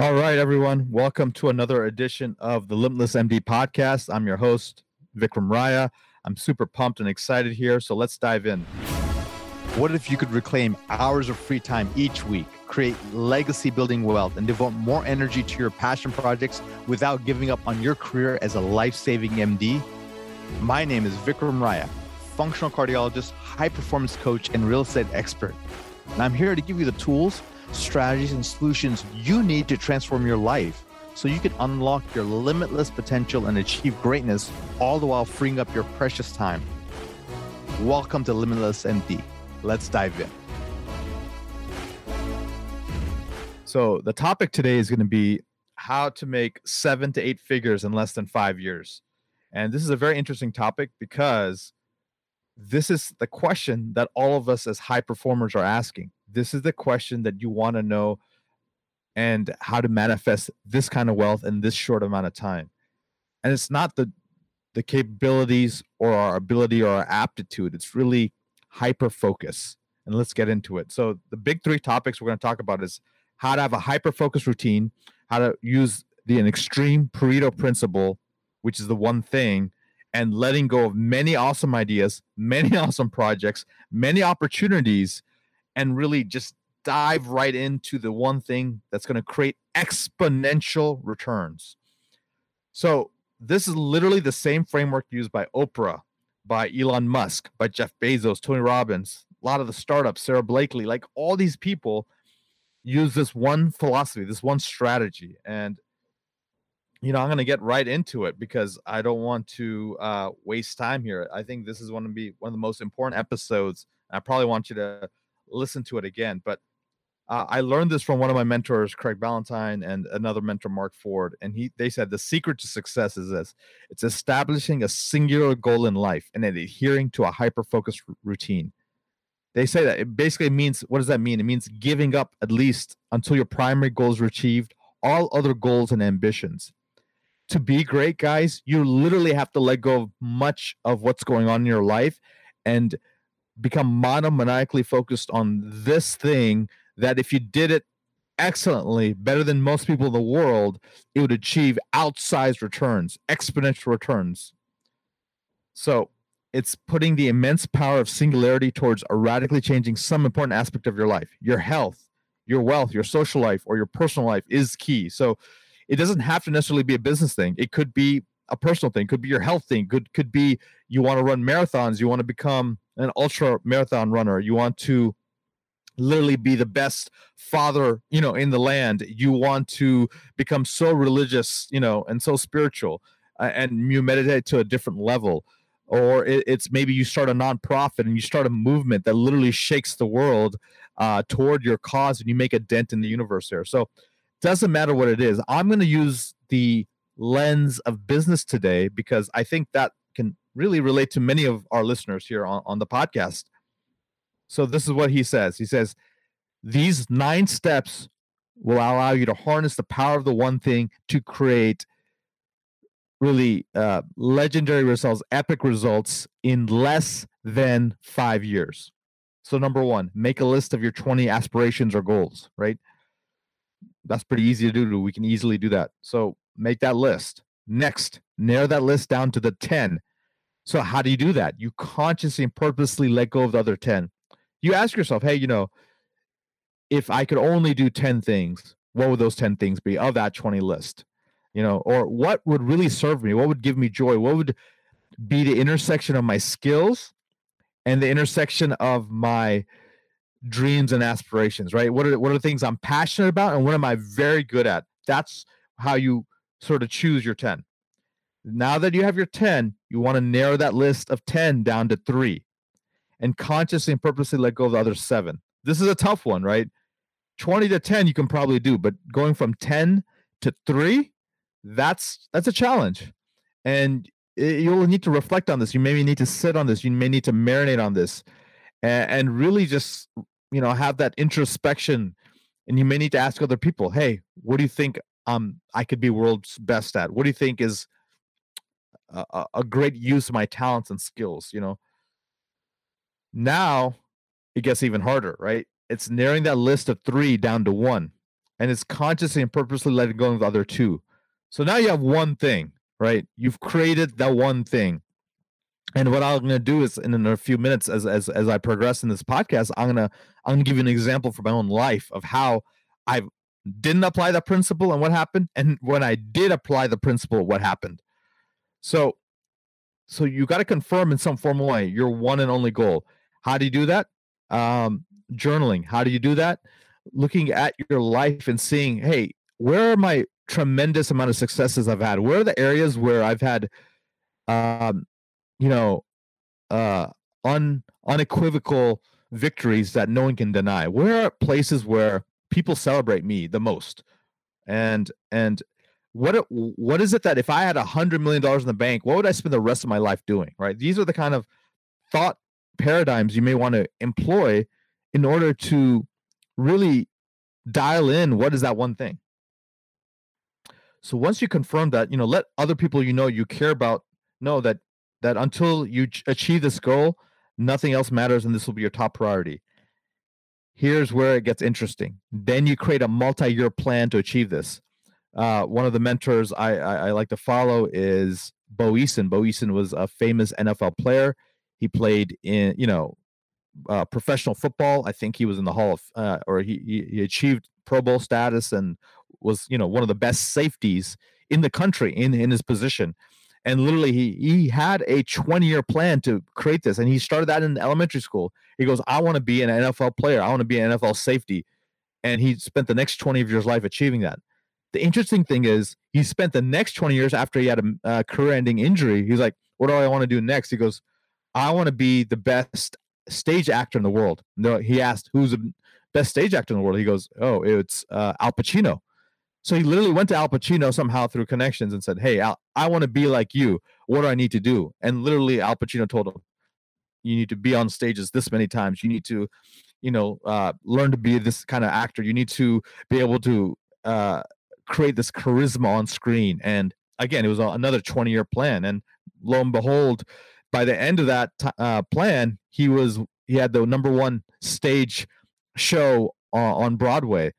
All right, everyone. Welcome to another edition of the Limitless MD podcast. I'm your host, Vikram Raya. I'm super pumped and excited here. So let's dive in. What if you could reclaim hours of free time each week, create legacy building wealth, and devote more energy to your passion projects without giving up on your career as a life saving MD? My name is Vikram Raya, functional cardiologist, high performance coach, and real estate expert. And I'm here to give you the tools strategies, and solutions you need to transform your life so you can unlock your limitless potential and achieve greatness, all the while freeing up your precious time. Welcome to Limitless MD. Let's dive in. So, the topic today is going to be how to make seven to eight figures in less than five years. And this is a very interesting topic because this is the question that all of us as high performers are asking this is the question that you want to know and how to manifest this kind of wealth in this short amount of time. And it's not the the capabilities or our ability or our aptitude. It's really hyper focus and let's get into it. So the big three topics we're going to talk about is how to have a hyper focus routine how to use the an extreme pareto principle which is the one thing and letting go of many awesome ideas many awesome projects many opportunities and really just dive right into the one thing that's going to create exponential returns. So, this is literally the same framework used by Oprah, by Elon Musk, by Jeff Bezos, Tony Robbins, a lot of the startups, Sara Blakely, like all these people use this one philosophy, this one strategy. And, you know, I'm going to get right into it because I don't want to uh, waste time here. I think this is going to be one of the most important episodes. I probably want you to listen to it again. But uh, I learned this from one of my mentors, Craig Ballantyne, and another mentor, Mark Ford. And he they said the secret to success is this: it's establishing a singular goal in life and then adhering to a hyper focused r- routine. They say that it basically means what does that mean? It means giving up at least until your primary goals are achieved, all other goals and ambitions. To be great, guys, you literally have to let go of much of what's going on in your life and become monomaniacally focused on this thing that if you did it excellently, better than most people in the world, it would achieve outsized returns, exponential returns. So it's putting the immense power of singularity towards radically changing some important aspect of your life. Your health, your wealth, your social life, or your personal life is key. So it doesn't have to necessarily be a business thing. It could be a personal thing, could be your health thing, could could be you want to run marathons, you want to become an ultra marathon runner, you want to literally be the best father, you know, in the land, you want to become so religious, you know, and so spiritual, uh, and you meditate to a different level. Or it, it's maybe you start a nonprofit and you start a movement that literally shakes the world uh, toward your cause and you make a dent in the universe there. So, doesn't matter what it is. I'm going to use the lens of business today because I think that really relate to many of our listeners here on, on the podcast. So this is what he says. He says, these nine steps will allow you to harness the power of the one thing to create really uh, legendary results, epic results in less than five years. So, number one, make a list of your 20 aspirations or goals, right? That's pretty easy to do. We can easily do that. So, make that list. Next, narrow that list down to the 10 so how do you do that? You consciously and purposely let go of the other 10. You ask yourself, hey, you know, if I could only do 10 things, what would those 10 things be of that 20 list? You know, or what would really serve me? What would give me joy? What would be the intersection of my skills and the intersection of my dreams and aspirations, right? What are what are the things I'm passionate about and what am I very good at? That's how you sort of choose your 10. Now that you have your 10, you want to narrow that list of 10 down to three and consciously and purposely let go of the other seven. This is a tough one, right? 20 to 10 you can probably do, but going from 10 to 3, that's that's a challenge. And you'll need to reflect on this. You maybe need to sit on this. You may need to marinate on this and, and really just you know have that introspection and you may need to ask other people, "Hey, what do you think um I could be world's best at? What do you think is a, a great use of my talents and skills you know now it gets even harder right it's narrowing that list of three down to one and it's consciously and purposely letting go of the other two. So now you have one thing, right? You've created that one thing. And what I'm going to do is in a few minutes as as as I progress in this podcast, I'm going to I'm going to give you an example from my own life of how I didn't apply that principle and what happened and when I did apply the principle what happened. So so you got to confirm in some formal way your one and only goal. How do you do that? Um, journaling. How do you do that? Looking at your life and seeing, hey, where are my tremendous amount of successes I've had? Where are the areas where I've had, um, you know, uh, un unequivocal victories that no one can deny? Where are places where people celebrate me the most? And and what uh, what is it that if I had a hundred million dollars in the bank, what would I spend the rest of my life doing? Right? These are the kind of thought paradigms you may want to employ in order to really dial in what is that one thing so once you confirm that you know let other people you know you care about know that that until you achieve this goal nothing else matters and this will be your top priority here's where it gets interesting then you create a multi-year plan to achieve this uh, one of the mentors I, I, I like to follow is Bo Eason. Bo Eason was a famous NFL player. He played in, you know, uh, professional football. I think he was in the Hall of, uh, or he, he achieved Pro Bowl status and was, you know, one of the best safeties in the country in in his position. And literally, he he had a 20 year plan to create this, and he started that in elementary school. He goes, "I want to be an NFL player. I want to be an NFL safety," and he spent the next 20 of years life achieving that. The interesting thing is, he spent the next 20 years after he had a uh, career-ending injury. He's like, "What do I want to do next?" He goes, I want to be the best stage actor in the world. No, he asked, who's the best stage actor in the world? He goes, oh, it's uh, Al Pacino. So he literally went to Al Pacino somehow through connections and said, hey, Al, I want to be like you. What do I need to do? And literally, Al Pacino told him, you need to be on stages this many times. You need to, you know, uh, learn to be this kind of actor. You need to be able to uh, create this charisma on screen. And again, it was another 20 year plan. And lo and behold, by the end of that uh, plan, he was he had the number one stage show uh, on Broadway,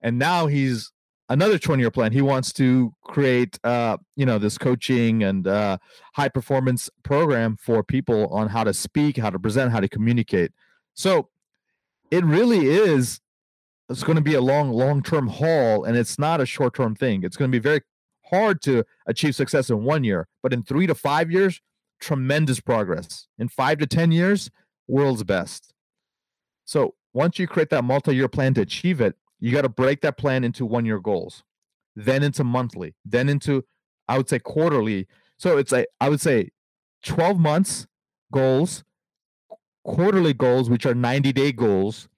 and now he's another 20 year plan. He wants to create, uh, you know, this coaching and uh, high performance program for people on how to speak, how to present, how to communicate. So it really is. It's going to be a long, long term haul, and it's not a short term thing. It's going to be very hard to achieve success in one year, but in three to five years, tremendous progress. In five to 10 years, world's best. So once you create that multi year plan to achieve it, you got to break that plan into one year goals, then into monthly, then into, I would say, quarterly. So it's like, I would say 12 months goals, quarterly goals, which are 90 day goals.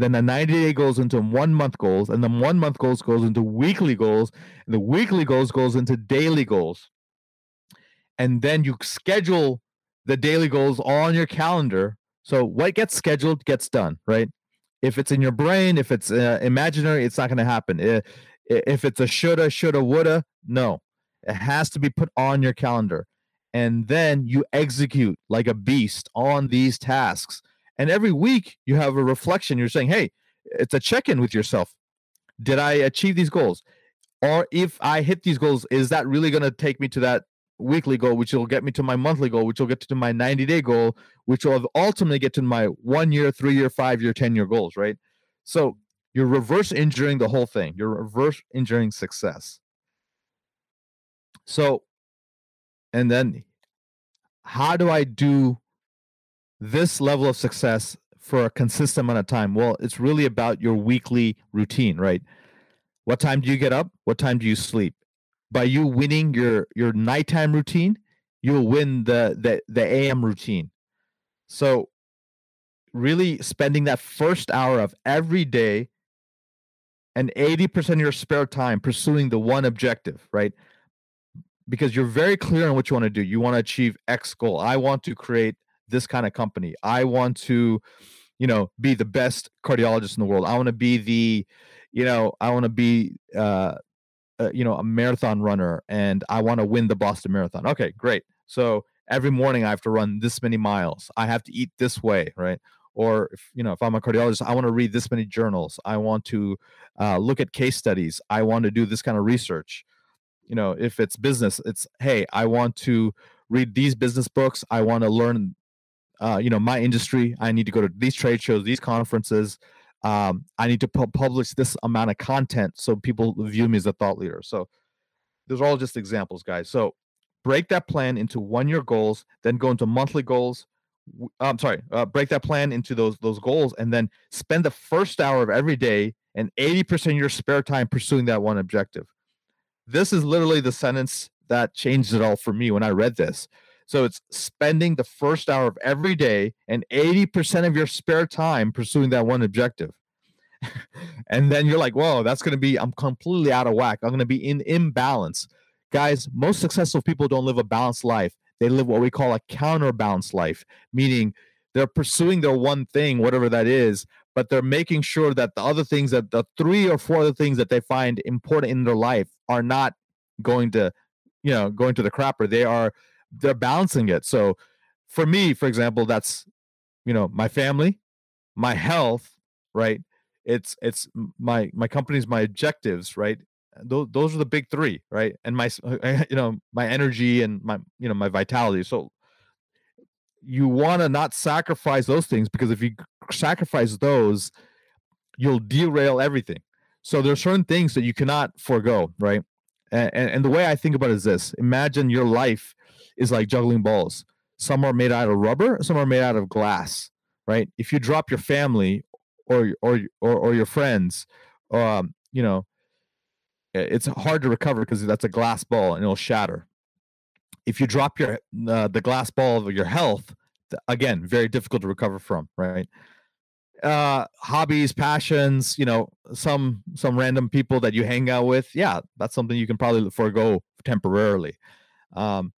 Then the 90 day goes into one month goals, and then one month goals goes into weekly goals, and the weekly goals goes into daily goals and then you schedule the daily goals on your calendar. So what gets scheduled gets done, right? If it's in your brain, if it's uh, imaginary, it's not going to happen. If it's a shoulda, shoulda, woulda, no, it has to be put on your calendar. And then you execute like a beast on these tasks. And every week you have a reflection. You're saying, hey, it's a check in with yourself. Did I achieve these goals? Or if I hit these goals, is that really going to take me to that weekly goal, which will get me to my monthly goal, which will get to my 90 day goal, which will ultimately get to my one year, three year, five year, 10 year goals, right? So you're reverse engineering the whole thing. You're reverse engineering success. So, and then how do I do this level of success for a consistent amount of time? Well, it's really about your weekly routine, right? What time do you get up? What time do you sleep? by you winning your your nighttime routine, you'll win the the the AM routine. So really spending that first hour of every day and 80% of your spare time pursuing the one objective, right? Because you're very clear on what you want to do. You want to achieve X goal. I want to create this kind of company. I want to, you know, be the best cardiologist in the world. I want to be the, you know, I want to be uh, uh, you know a marathon runner and I want to win the Boston Marathon. Okay, great. So every morning I have to run this many miles. I have to eat this way, right? or if you know if i'm a cardiologist i want to read this many journals i want to uh, look at case studies i want to do this kind of research you know if it's business it's hey i want to read these business books i want to learn uh, you know my industry i need to go to these trade shows these conferences um, i need to pu- publish this amount of content so people view me as a thought leader. So those are all just examples guys. So break that plan into one year goals then go into monthly goals i'm sorry uh, break that plan into those those goals and then spend the first hour of every day and 80% of your spare time pursuing that one objective. This is literally the sentence that changed it all for me when i read this so it's spending the first hour of every day and 80% of your spare time pursuing that one objective. and then you're like, whoa, that's going to be, I'm completely out of whack. I'm going to be in imbalance. Guys, most successful people don't live a balanced life. They live what we call a counterbalanced life, meaning they're pursuing their one thing, whatever that is, but they're making sure that the other things that the three or four other things that they find important in their life are not going to, you know, going to the crapper. They are they're balancing it. So for me, for example, that's you know my family, my health, right? It's it's my my company's my objectives, right? Those those are the big three, right? And my you know my energy and my you know my vitality. So you want to not sacrifice those things because if you sacrifice those, you'll derail everything. So there are certain things that you cannot forego, right? And, and, the way I think about it is this: imagine your life is like juggling balls. Some are made out of rubber, some are made out of glass, right? If you drop your family or or or, or your friends, um, you know, it's hard to recover because that's a glass ball and it'll shatter. If you drop your uh, the glass ball of your health, again, very difficult to recover from, right? Uh hobbies passions you know some some random people that you hang out with yeah that's something you can probably forego temporarily. Um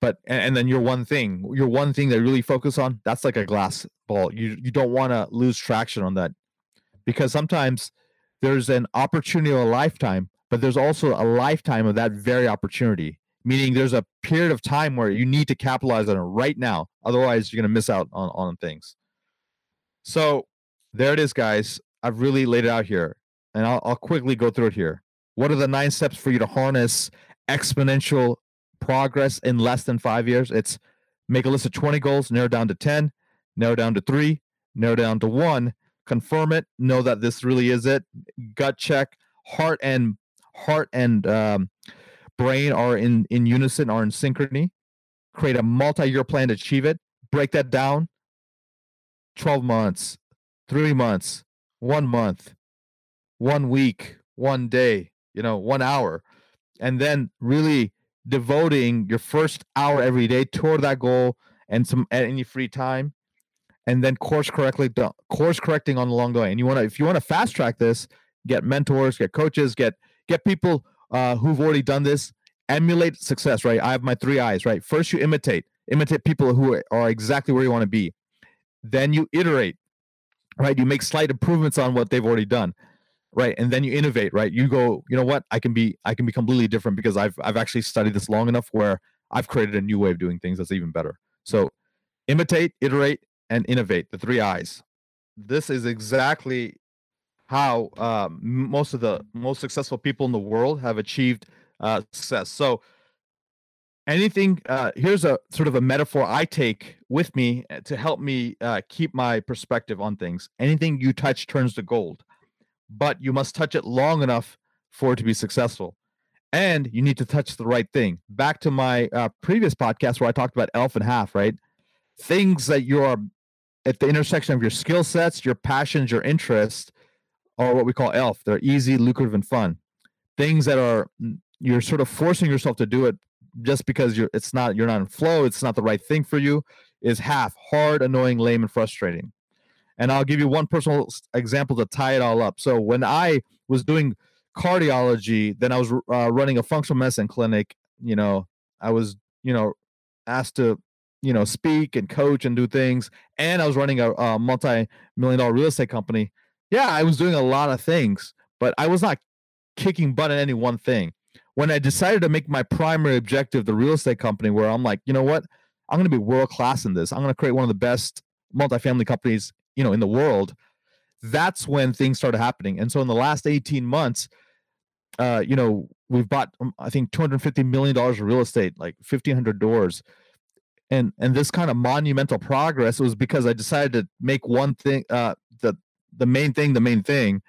but and, and, then your one thing your one thing that really focus on that's like a glass ball. You you don't want to lose traction on that because sometimes there's an opportunity of a lifetime but there's also a lifetime of that very opportunity meaning there's a period of time where you need to capitalize on it right now otherwise you're going to miss out on on things. So there it is guys i've really laid it out here and I'll, I'll quickly go through it here what are the nine steps for you to harness exponential progress in less than five years. It's make a list of 20 goals, narrow down to 10, narrow down to three, narrow down to one, confirm it, know that this really is it, gut check, heart and heart and um, brain are in in unison, are in synchrony. Create a multi-year plan to achieve it. Break that down. 12 months, three months, one month, one week, one day, you know, one hour. And then really devoting your first hour every day toward that goal and some at any free time and then course correctly course correcting on the long way. And you want to if you want to fast track this get mentors get coaches get get people uh, who've already done this emulate success right? I have my three eyes right? First you imitate imitate people who are exactly where you want to be. Then you iterate right? You make slight improvements on what they've already done right? And then you innovate right? You go you know what? I can be i can be completely different because i've i've actually studied this long enough where i've created a new way of doing things that's even better. So imitate iterate and innovate. The three I's. this is exactly how um, most of the most successful people in the world have achieved uh, success. So anything uh, here's a sort of a metaphor i take with me uh, to help me uh, keep my perspective on things anything you touch turns to gold but you must touch it long enough for it to be successful. And you need to touch the right thing. Back to my uh, previous podcast where I talked about elf and half, right? Things that you are at the intersection of your skill sets, your passions, your interests, are what we call elf. They're easy, lucrative, and fun. Things that are you're sort of forcing yourself to do it just because you're it's not you're not in flow, it's not the right thing for you, is half hard, annoying, lame, and frustrating. And I'll give you one personal example to tie it all up. So when I was doing cardiology, then I was uh, running a functional medicine clinic. You know, I was you know asked to you know speak and coach and do things, and I was running a, a multi-million dollar real estate company. Yeah, I was doing a lot of things, but I was not kicking butt in any one thing. When I decided to make my primary objective the real estate company, where I'm like, you know what, I'm going to be world class in this. I'm going to create one of the best multifamily companies you know in the world. That's when things started happening. And so in the last 18 months uh you know we've bought um, i think 250 million dollars of real estate like 1500 doors. And and this kind of monumental progress was because i decided to make one thing uh the the main thing the main thing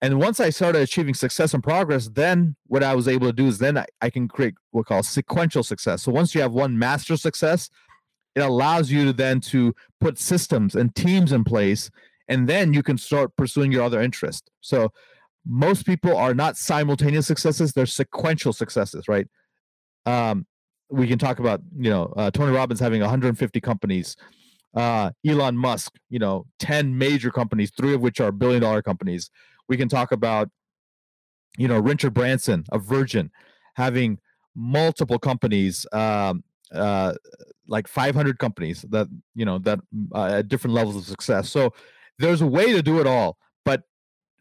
and once i started achieving success and progress then what i was able to do is then i, I can create what we call sequential success. So once you have one master success it allows you to then to put systems and teams in place and then you can start pursuing your other interest. So most people are not simultaneous successes they're sequential successes right? Um, we can talk about you know uh, tony robbins having 150 companies uh, elon musk you know 10 major companies three of which are billion dollar companies we can talk about you know richard branson of virgin having multiple companies um, uh, like 500 companies that you know that uh, at different levels of success. So there's a way to do it all but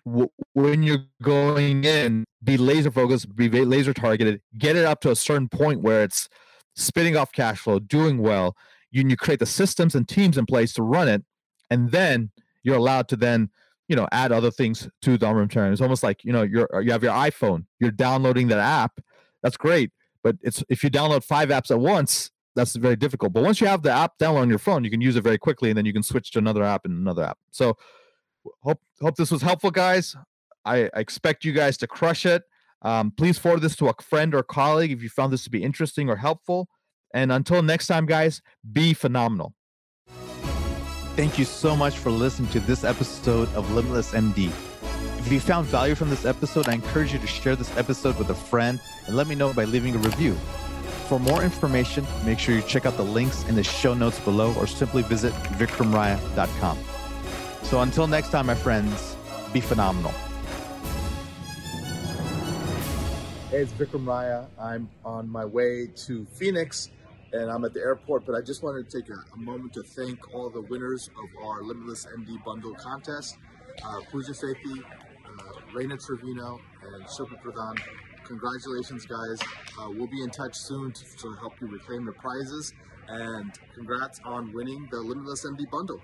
w- when you're going in be laser focused be laser targeted get it up to a certain point where it's spitting off cash flow doing well you, you create the systems and teams in place to run it and then you're allowed to then you know add other things to the armamentarium it's almost like you know you're you have your iphone you're downloading that app that's great but it's if you download five apps at once that's very difficult. But once you have the app download on your phone, you can use it very quickly, and then you can switch to another app and another app. So hope hope this was helpful, guys. I, I expect you guys to crush it. Um, please forward this to a friend or colleague if you found this to be interesting or helpful. And until next time, guys, be phenomenal. Thank you so much for listening to this episode of Limitless MD. If you found value from this episode, I encourage you to share this episode with a friend and let me know by leaving a review. For more information, make sure you check out the links in the show notes below or simply visit vikramraya.com. So until next time, my friends, be phenomenal. Hey, it's Vikram Raya. I'm on my way to Phoenix and I'm at the airport, but I just wanted to take a, a moment to thank all the winners of our Limitless MD Bundle contest. Uh, Pooja uh, Reina Trevino, and Shilpa Pradhan congratulations, guys. Uh, we'll be in touch soon to, to help you reclaim the prizes. And congrats on winning the Limitless MD bundle.